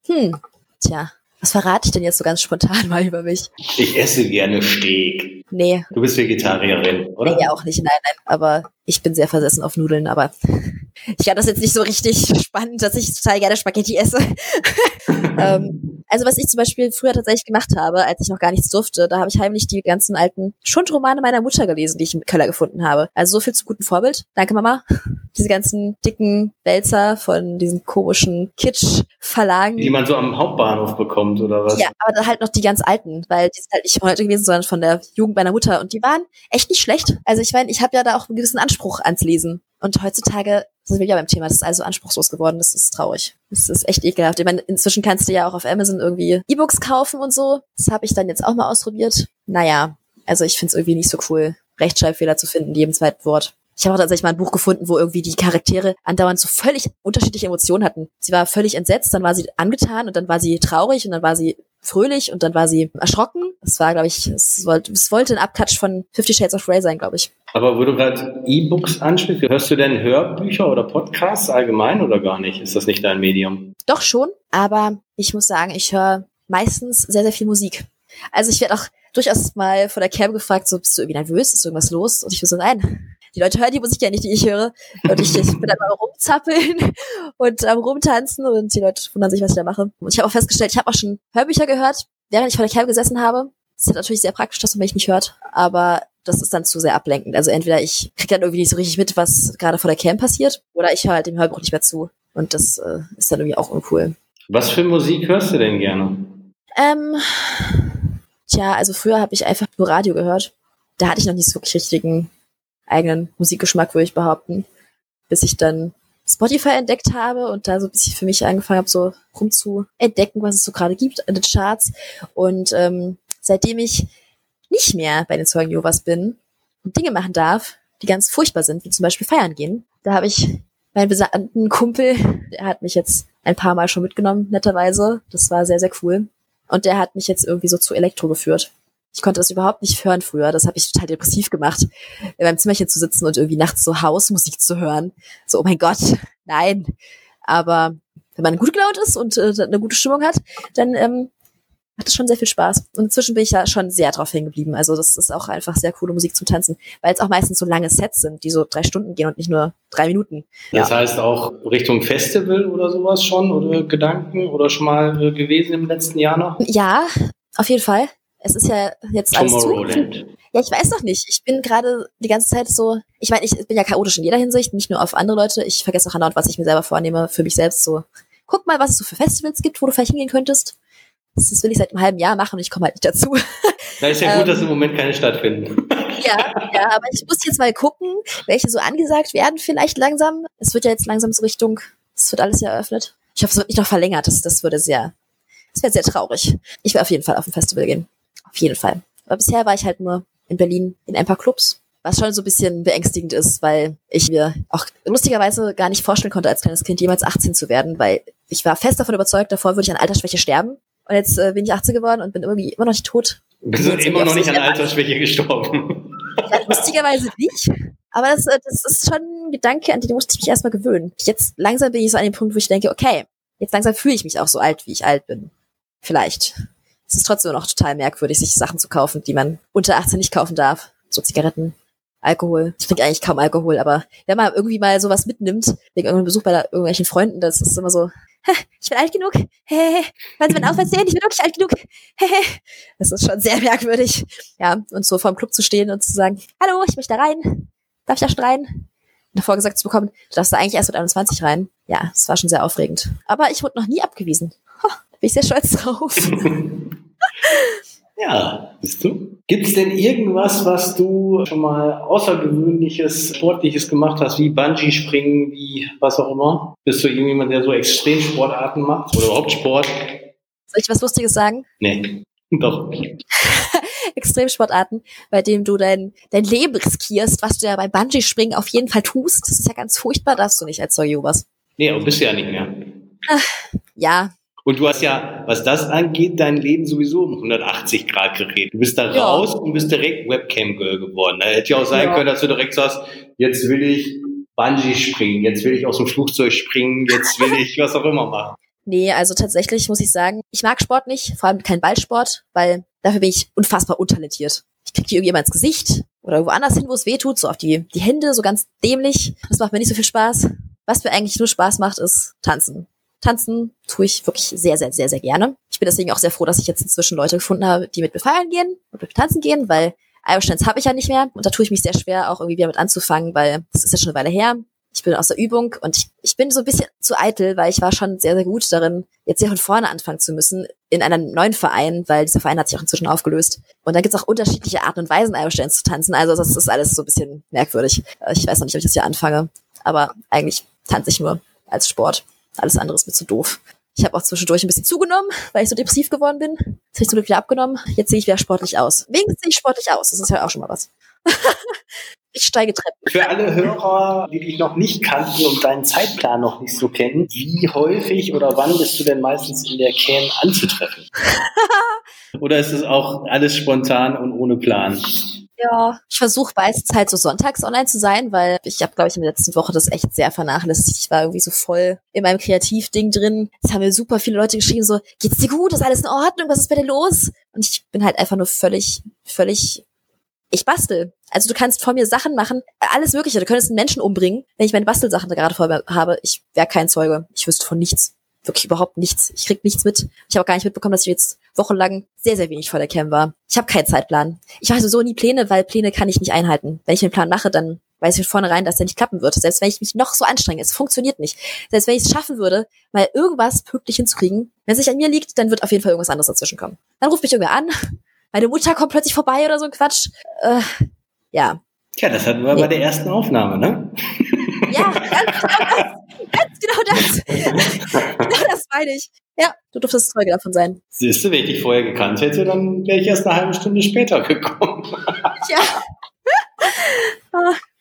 Hm, tja, was verrate ich denn jetzt so ganz spontan mal über mich? Ich esse gerne Steak. Nee. Du bist Vegetarierin, oder? Nee, auch nicht, nein, nein. Aber ich bin sehr versessen auf Nudeln, aber ich fand das jetzt nicht so richtig spannend, dass ich total gerne Spaghetti esse. Ähm, also was ich zum Beispiel früher tatsächlich gemacht habe, als ich noch gar nichts durfte, da habe ich heimlich die ganzen alten Schundromane meiner Mutter gelesen, die ich im Keller gefunden habe. Also so viel zu gutem Vorbild. Danke, Mama. Diese ganzen dicken Wälzer von diesen komischen Kitsch-Verlagen. Die man so am Hauptbahnhof bekommt, oder was? Ja, aber dann halt noch die ganz alten, weil die sind halt nicht von heute gewesen, sondern von der Jugend meiner Mutter. Und die waren echt nicht schlecht. Also ich meine, ich habe ja da auch einen gewissen Anspruch ans Lesen. Und heutzutage sind wir ja beim Thema, das ist also anspruchslos geworden, das ist traurig. Das ist echt ekelhaft. Ich meine, inzwischen kannst du ja auch auf Amazon irgendwie E-Books kaufen und so. Das habe ich dann jetzt auch mal ausprobiert. Naja, also ich finde es irgendwie nicht so cool, Rechtschreibfehler zu finden, in jedem zweiten Wort. Ich habe auch tatsächlich mal ein Buch gefunden, wo irgendwie die Charaktere andauernd so völlig unterschiedliche Emotionen hatten. Sie war völlig entsetzt, dann war sie angetan und dann war sie traurig und dann war sie fröhlich und dann war sie erschrocken. Es war, glaube ich, es wollte, es wollte ein Abklatsch von Fifty Shades of Grey sein, glaube ich. Aber wo du gerade E-Books ansprichst, hörst du denn Hörbücher oder Podcasts allgemein oder gar nicht? Ist das nicht dein Medium? Doch schon, aber ich muss sagen, ich höre meistens sehr, sehr viel Musik. Also ich werde auch durchaus mal vor der Cam gefragt, so, bist du irgendwie nervös? Ist irgendwas los? Und ich will so, nein, die Leute hören die Musik ja nicht, die ich höre. Und ich, ich bin dann rumzappeln und am rumtanzen und die Leute wundern sich, was ich da mache. Und ich habe auch festgestellt, ich habe auch schon Hörbücher gehört, während ich vor der Cam gesessen habe. Das ist natürlich sehr praktisch, dass man mich nicht hört, aber das ist dann zu sehr ablenkend. Also entweder ich kriege dann irgendwie nicht so richtig mit, was gerade vor der Cam passiert, oder ich höre halt dem Hörbuch nicht mehr zu. Und das äh, ist dann irgendwie auch uncool. Was für Musik hörst du denn gerne? Ähm, tja, also früher habe ich einfach nur Radio gehört. Da hatte ich noch nicht so wirklich richtigen eigenen Musikgeschmack, würde ich behaupten. Bis ich dann Spotify entdeckt habe und da so ein bisschen für mich angefangen habe, so rum zu entdecken, was es so gerade gibt in den Charts. Und ähm, seitdem ich nicht mehr bei den Zeugen Jehovas bin und Dinge machen darf, die ganz furchtbar sind, wie zum Beispiel feiern gehen, da habe ich meinen besagten Kumpel, der hat mich jetzt ein paar Mal schon mitgenommen, netterweise. Das war sehr, sehr cool. Und der hat mich jetzt irgendwie so zu Elektro geführt. Ich konnte das überhaupt nicht hören früher. Das habe ich total depressiv gemacht, in meinem Zimmerchen zu sitzen und irgendwie nachts so Hausmusik zu hören. So, oh mein Gott, nein. Aber wenn man gut gelaunt ist und äh, eine gute Stimmung hat, dann ähm, macht es schon sehr viel Spaß. Und inzwischen bin ich da schon sehr drauf hängen geblieben. Also das ist auch einfach sehr coole Musik zum Tanzen, weil es auch meistens so lange Sets sind, die so drei Stunden gehen und nicht nur drei Minuten. Das ja. heißt auch Richtung Festival oder sowas schon oder Gedanken oder schon mal äh, gewesen im letzten Jahr noch? Ja, auf jeden Fall. Es ist ja jetzt alles zu. Ja, ich weiß noch nicht. Ich bin gerade die ganze Zeit so, ich meine, ich bin ja chaotisch in jeder Hinsicht, nicht nur auf andere Leute. Ich vergesse auch andauernd, was ich mir selber vornehme, für mich selbst so. Guck mal, was es so für Festivals gibt, wo du vielleicht hingehen könntest. Das, will ich seit einem halben Jahr machen und ich komme halt nicht dazu. Da ist ja gut, ähm, dass im Moment keine stattfinden. Ja, ja, aber ich muss jetzt mal gucken, welche so angesagt werden vielleicht langsam. Es wird ja jetzt langsam so Richtung, es wird alles ja eröffnet. Ich hoffe, es wird nicht noch verlängert. Das, das würde sehr, das wäre sehr traurig. Ich will auf jeden Fall auf ein Festival gehen. Auf jeden Fall. Aber bisher war ich halt nur in Berlin in ein paar Clubs, was schon so ein bisschen beängstigend ist, weil ich mir auch lustigerweise gar nicht vorstellen konnte, als kleines Kind jemals 18 zu werden, weil ich war fest davon überzeugt, davor würde ich an Altersschwäche sterben. Und jetzt äh, bin ich 18 geworden und bin irgendwie immer noch nicht tot. Bist du immer noch nicht an Altersschwäche gestorben? Ja, lustigerweise nicht. Aber das, äh, das ist schon ein Gedanke, an den musste ich mich erstmal gewöhnen. Jetzt langsam bin ich so an dem Punkt, wo ich denke, okay, jetzt langsam fühle ich mich auch so alt, wie ich alt bin. Vielleicht. Es ist trotzdem noch total merkwürdig, sich Sachen zu kaufen, die man unter 18 nicht kaufen darf. So Zigaretten, Alkohol. Ich trinke eigentlich kaum Alkohol, aber wenn man irgendwie mal sowas mitnimmt, wegen irgendeinem Besuch bei da, irgendwelchen Freunden, das ist immer so, ich bin alt genug. Hey, Wollen Sie meinen Ausweis sehen? Ich bin wirklich alt genug. Das ist schon sehr merkwürdig. Ja, und so vor dem Club zu stehen und zu sagen, hallo, ich möchte da rein. Darf ich da schon rein? Und davor gesagt zu bekommen, du darfst da eigentlich erst mit 21 rein. Ja, das war schon sehr aufregend. Aber ich wurde noch nie abgewiesen. Ha, bin ich sehr stolz drauf. Ja, bist du? Gibt es denn irgendwas, was du schon mal außergewöhnliches, sportliches gemacht hast, wie Bungee-Springen, wie was auch immer? Bist du irgendjemand, der so Extremsportarten macht oder überhaupt Sport? Soll ich was Lustiges sagen? Nee, doch. Extremsportarten, bei dem du dein, dein Leben riskierst, was du ja beim Bungee-Springen auf jeden Fall tust. Das ist ja ganz furchtbar, darfst du nicht als Zeuge was. Nee, aber bist du ja nicht mehr. Ach, ja. Und du hast ja, was das angeht, dein Leben sowieso um 180 Grad gedreht. Du bist da Ja. raus und bist direkt Webcam-Girl geworden. Da hätte ja auch sein Ja. können, dass du direkt sagst, jetzt will ich Bungee springen, jetzt will ich aus dem Flugzeug springen, jetzt will ich was auch immer machen. Nee, also tatsächlich muss ich sagen, ich mag Sport nicht, vor allem kein Ballsport, weil dafür bin ich unfassbar untalentiert. Ich krieg die irgendwie immer ins Gesicht oder woanders hin, wo es weh tut, so auf die, die Hände, so ganz dämlich. Das macht mir nicht so viel Spaß. Was mir eigentlich nur Spaß macht, ist tanzen. Tanzen tue ich wirklich sehr, sehr, sehr, sehr gerne. Ich bin deswegen auch sehr froh, dass ich jetzt inzwischen Leute gefunden habe, die mit mir feiern gehen und mit mir tanzen gehen, weil Irish habe ich ja nicht mehr. Und da tue ich mich sehr schwer, auch irgendwie wieder mit anzufangen, weil das ist ja schon eine Weile her. Ich bin aus der Übung und ich, ich bin so ein bisschen zu eitel, weil ich war schon sehr, sehr gut darin, jetzt hier von vorne anfangen zu müssen in einem neuen Verein, weil dieser Verein hat sich auch inzwischen aufgelöst. Und dann gibt's auch unterschiedliche Arten und Weisen, Irish Dance zu tanzen. Also das ist alles so ein bisschen merkwürdig. Ich weiß noch nicht, ob ich das hier anfange. Aber eigentlich tanze ich nur als Sport. Alles andere ist mir zu doof. Ich habe auch zwischendurch ein bisschen zugenommen, weil ich so depressiv geworden bin. Jetzt habe ich zum Glück wieder abgenommen. Jetzt sehe ich wieder sportlich aus. Wenigstens sehe ich sportlich aus. Das ist ja auch schon mal was. ich steige Treppen. Für alle Hörer, die dich noch nicht kannten und deinen Zeitplan noch nicht so kennen, wie häufig oder wann bist du denn meistens in der Cam anzutreffen? oder ist es auch alles spontan und ohne Plan? Ja, ich versuche meistens halt so sonntags online zu sein, weil ich habe, glaube ich, in der letzten Woche das echt sehr vernachlässigt. Ich war irgendwie so voll in meinem Kreativding drin. Es haben mir super viele Leute geschrieben, so, geht's dir gut? Ist alles in Ordnung? Was ist bei dir los? Und ich bin halt einfach nur völlig, völlig, ich bastel. Also du kannst vor mir Sachen machen, alles Mögliche. Du könntest einen Menschen umbringen, wenn ich meine Bastelsachen da gerade vor mir habe. Ich wäre kein Zeuge. Ich wüsste von nichts. Wirklich überhaupt nichts. Ich krieg nichts mit. Ich habe auch gar nicht mitbekommen, dass ich jetzt wochenlang sehr, sehr wenig vor der Cam war. Ich habe keinen Zeitplan. Ich mache sowieso nie Pläne, weil Pläne kann ich nicht einhalten. Wenn ich einen Plan mache, dann weiß ich von vornherein, dass der nicht klappen wird. Selbst wenn ich mich noch so anstrenge, es funktioniert nicht. Selbst wenn ich es schaffen würde, mal irgendwas pünktlich hinzukriegen, wenn es nicht an mir liegt, dann wird auf jeden Fall irgendwas anderes dazwischen kommen. Dann ruft mich irgendwer an, meine Mutter kommt plötzlich vorbei oder so ein Quatsch. Äh, ja. Ja, das hatten wir Nee. bei der ersten Aufnahme, ne? Ja, ganz genau das. Ganz genau das. genau das meine ich. Ja, du durftest Zeuge davon sein. Siehst du, wenn ich dich vorher gekannt hätte, dann wäre ich erst eine halbe Stunde später gekommen. Ja.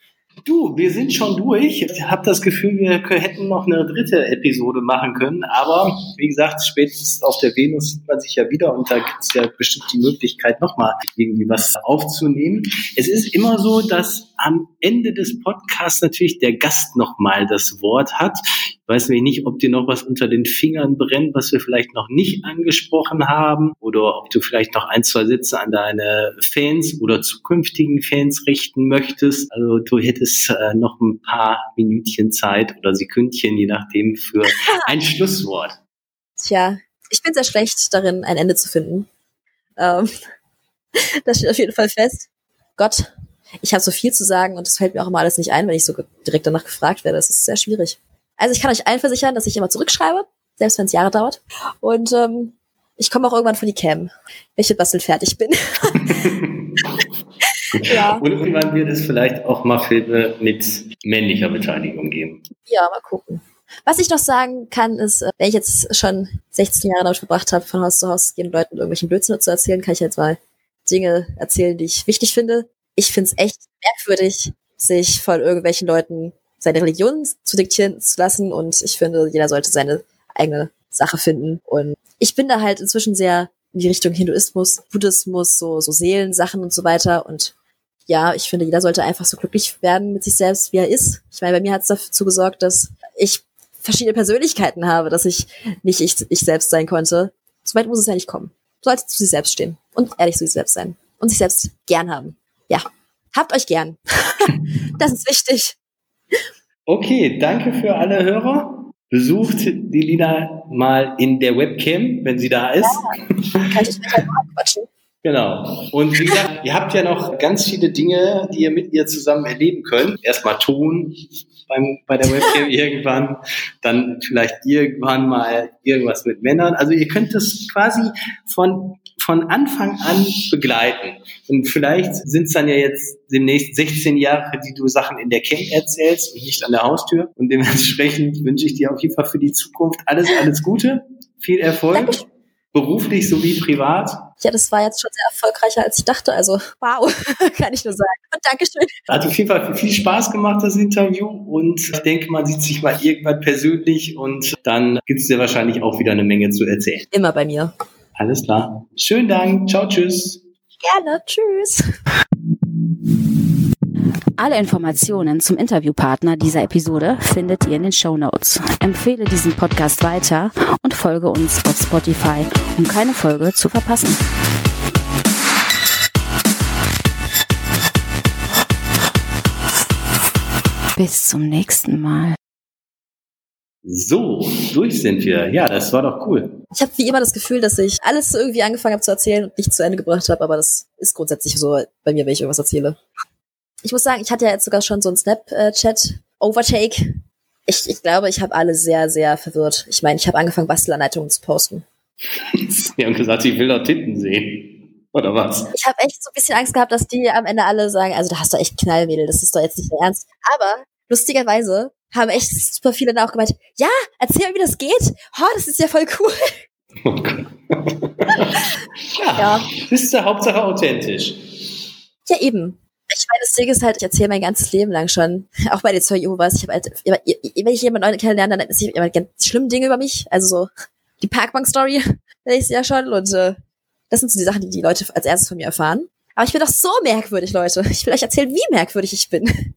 Du, wir sind schon durch. Ich habe das Gefühl, wir hätten noch eine dritte Episode machen können. Aber wie gesagt, spätestens auf der Venus sieht man sich ja wieder und da gibt es ja bestimmt die Möglichkeit, nochmal irgendwie was aufzunehmen. Es ist immer so, dass am Ende des Podcasts natürlich der Gast nochmal das Wort hat. Weiß nämlich nicht, ob dir noch was unter den Fingern brennt, was wir vielleicht noch nicht angesprochen haben oder ob du vielleicht noch ein, zwei Sätze an deine Fans oder zukünftigen Fans richten möchtest. Also du hättest äh, noch ein paar Minütchen Zeit oder Sekündchen, je nachdem, für ein Schlusswort. Tja, ich bin sehr schlecht darin, ein Ende zu finden. Ähm, das steht auf jeden Fall fest. Gott, ich habe so viel zu sagen und es fällt mir auch immer alles nicht ein, wenn ich so direkt danach gefragt werde. Das ist sehr schwierig. Also ich kann euch allen versichern, dass ich immer zurückschreibe, selbst wenn es Jahre dauert. Und ähm, ich komme auch irgendwann von die Cam, wenn ich mit Basteln fertig bin. ja, Und irgendwann wird es vielleicht auch mal Filme mit männlicher Beteiligung geben. ja, mal gucken. Was ich noch sagen kann, ist, äh, wenn ich jetzt schon 16 Jahre damit verbracht habe, von Haus zu Haus zu gehen, Leuten irgendwelchen Blödsinn zu erzählen, kann ich jetzt mal Dinge erzählen, die ich wichtig finde. Ich finde es echt merkwürdig, sich von irgendwelchen Leuten seine Religion zu diktieren zu lassen und ich finde, jeder sollte seine eigene Sache finden. Und ich bin da halt inzwischen sehr in die Richtung Hinduismus, Buddhismus, so, so Seelensachen und so weiter. Und ja, ich finde, jeder sollte einfach so glücklich werden mit sich selbst, wie er ist. Ich meine, bei mir hat es dazu gesorgt, dass ich verschiedene Persönlichkeiten habe, dass ich nicht ich, ich selbst sein konnte. So weit muss es ja nicht kommen. Du solltest zu sich selbst stehen und ehrlich zu sich selbst sein und sich selbst gern haben. Ja, habt euch gern. das ist wichtig. Okay, danke für alle Hörer. Besucht die Lina mal in der Webcam, wenn sie da ist. Kann ich dich mal quatschen. Genau. Und wie gesagt, ihr habt ja noch ganz viele Dinge, die ihr mit ihr zusammen erleben könnt. Erstmal Ton beim, bei der Webcam irgendwann, dann vielleicht irgendwann mal irgendwas mit Männern. Also ihr könnt das quasi von, von Anfang an begleiten. Und vielleicht sind es dann ja jetzt demnächst 16 Jahre, die du Sachen in der Cam erzählst und nicht an der Haustür. Und dementsprechend wünsche ich dir auf jeden Fall für die Zukunft alles, alles Gute, viel Erfolg, Dankeschön. beruflich sowie privat. Ja, das war jetzt schon sehr erfolgreicher, als ich dachte. Also, wow, kann ich nur sagen. Und Dankeschön. Hat auf jeden Fall viel Spaß gemacht, das Interview. Und ich denke, man sieht sich mal irgendwann persönlich und dann gibt es dir wahrscheinlich auch wieder eine Menge zu erzählen. Immer bei mir. Alles klar. Schönen Dank. Ciao, tschüss. Gerne. Tschüss. Alle Informationen zum Interviewpartner dieser Episode findet ihr in den Show Notes. Empfehle diesen Podcast weiter und folge uns auf Spotify, um keine Folge zu verpassen. Bis zum nächsten Mal. So, durch sind wir. Ja, das war doch cool. Ich habe wie immer das Gefühl, dass ich alles irgendwie angefangen habe zu erzählen und nicht zu Ende gebracht habe, aber das ist grundsätzlich so bei mir, wenn ich irgendwas erzähle. Ich muss sagen, ich hatte ja jetzt sogar schon so einen Snapchat-Overtake. Ich, ich glaube, ich habe alle sehr, sehr verwirrt. Ich meine, ich habe angefangen, Bastelanleitungen zu posten. Sie haben gesagt, ich will doch Titten sehen. Oder was? Ich habe echt so ein bisschen Angst gehabt, dass die am Ende alle sagen, also da hast du echt Knallmädel, das ist doch jetzt nicht mehr ernst. Aber lustigerweise haben echt super viele da auch gemeint, ja, erzähl mir, wie das geht. Oh, das ist ja voll cool. Oh ja, ja. Das ist der Hauptsache authentisch. Ja, eben. Ich meine, das Ding ist halt, ich erzähle mein ganzes Leben lang schon, auch bei den Zeugen Jehovas, ich habe halt, wenn ich jemanden Neuen kennenlerne, dann ist immer ganz schlimme Dinge über mich, also so die Parkbank-Story, weiß ich ja schon und äh, das sind so die Sachen, die die Leute als erstes von mir erfahren. Aber ich bin doch so merkwürdig, Leute. Ich will euch erzählen, wie merkwürdig ich bin.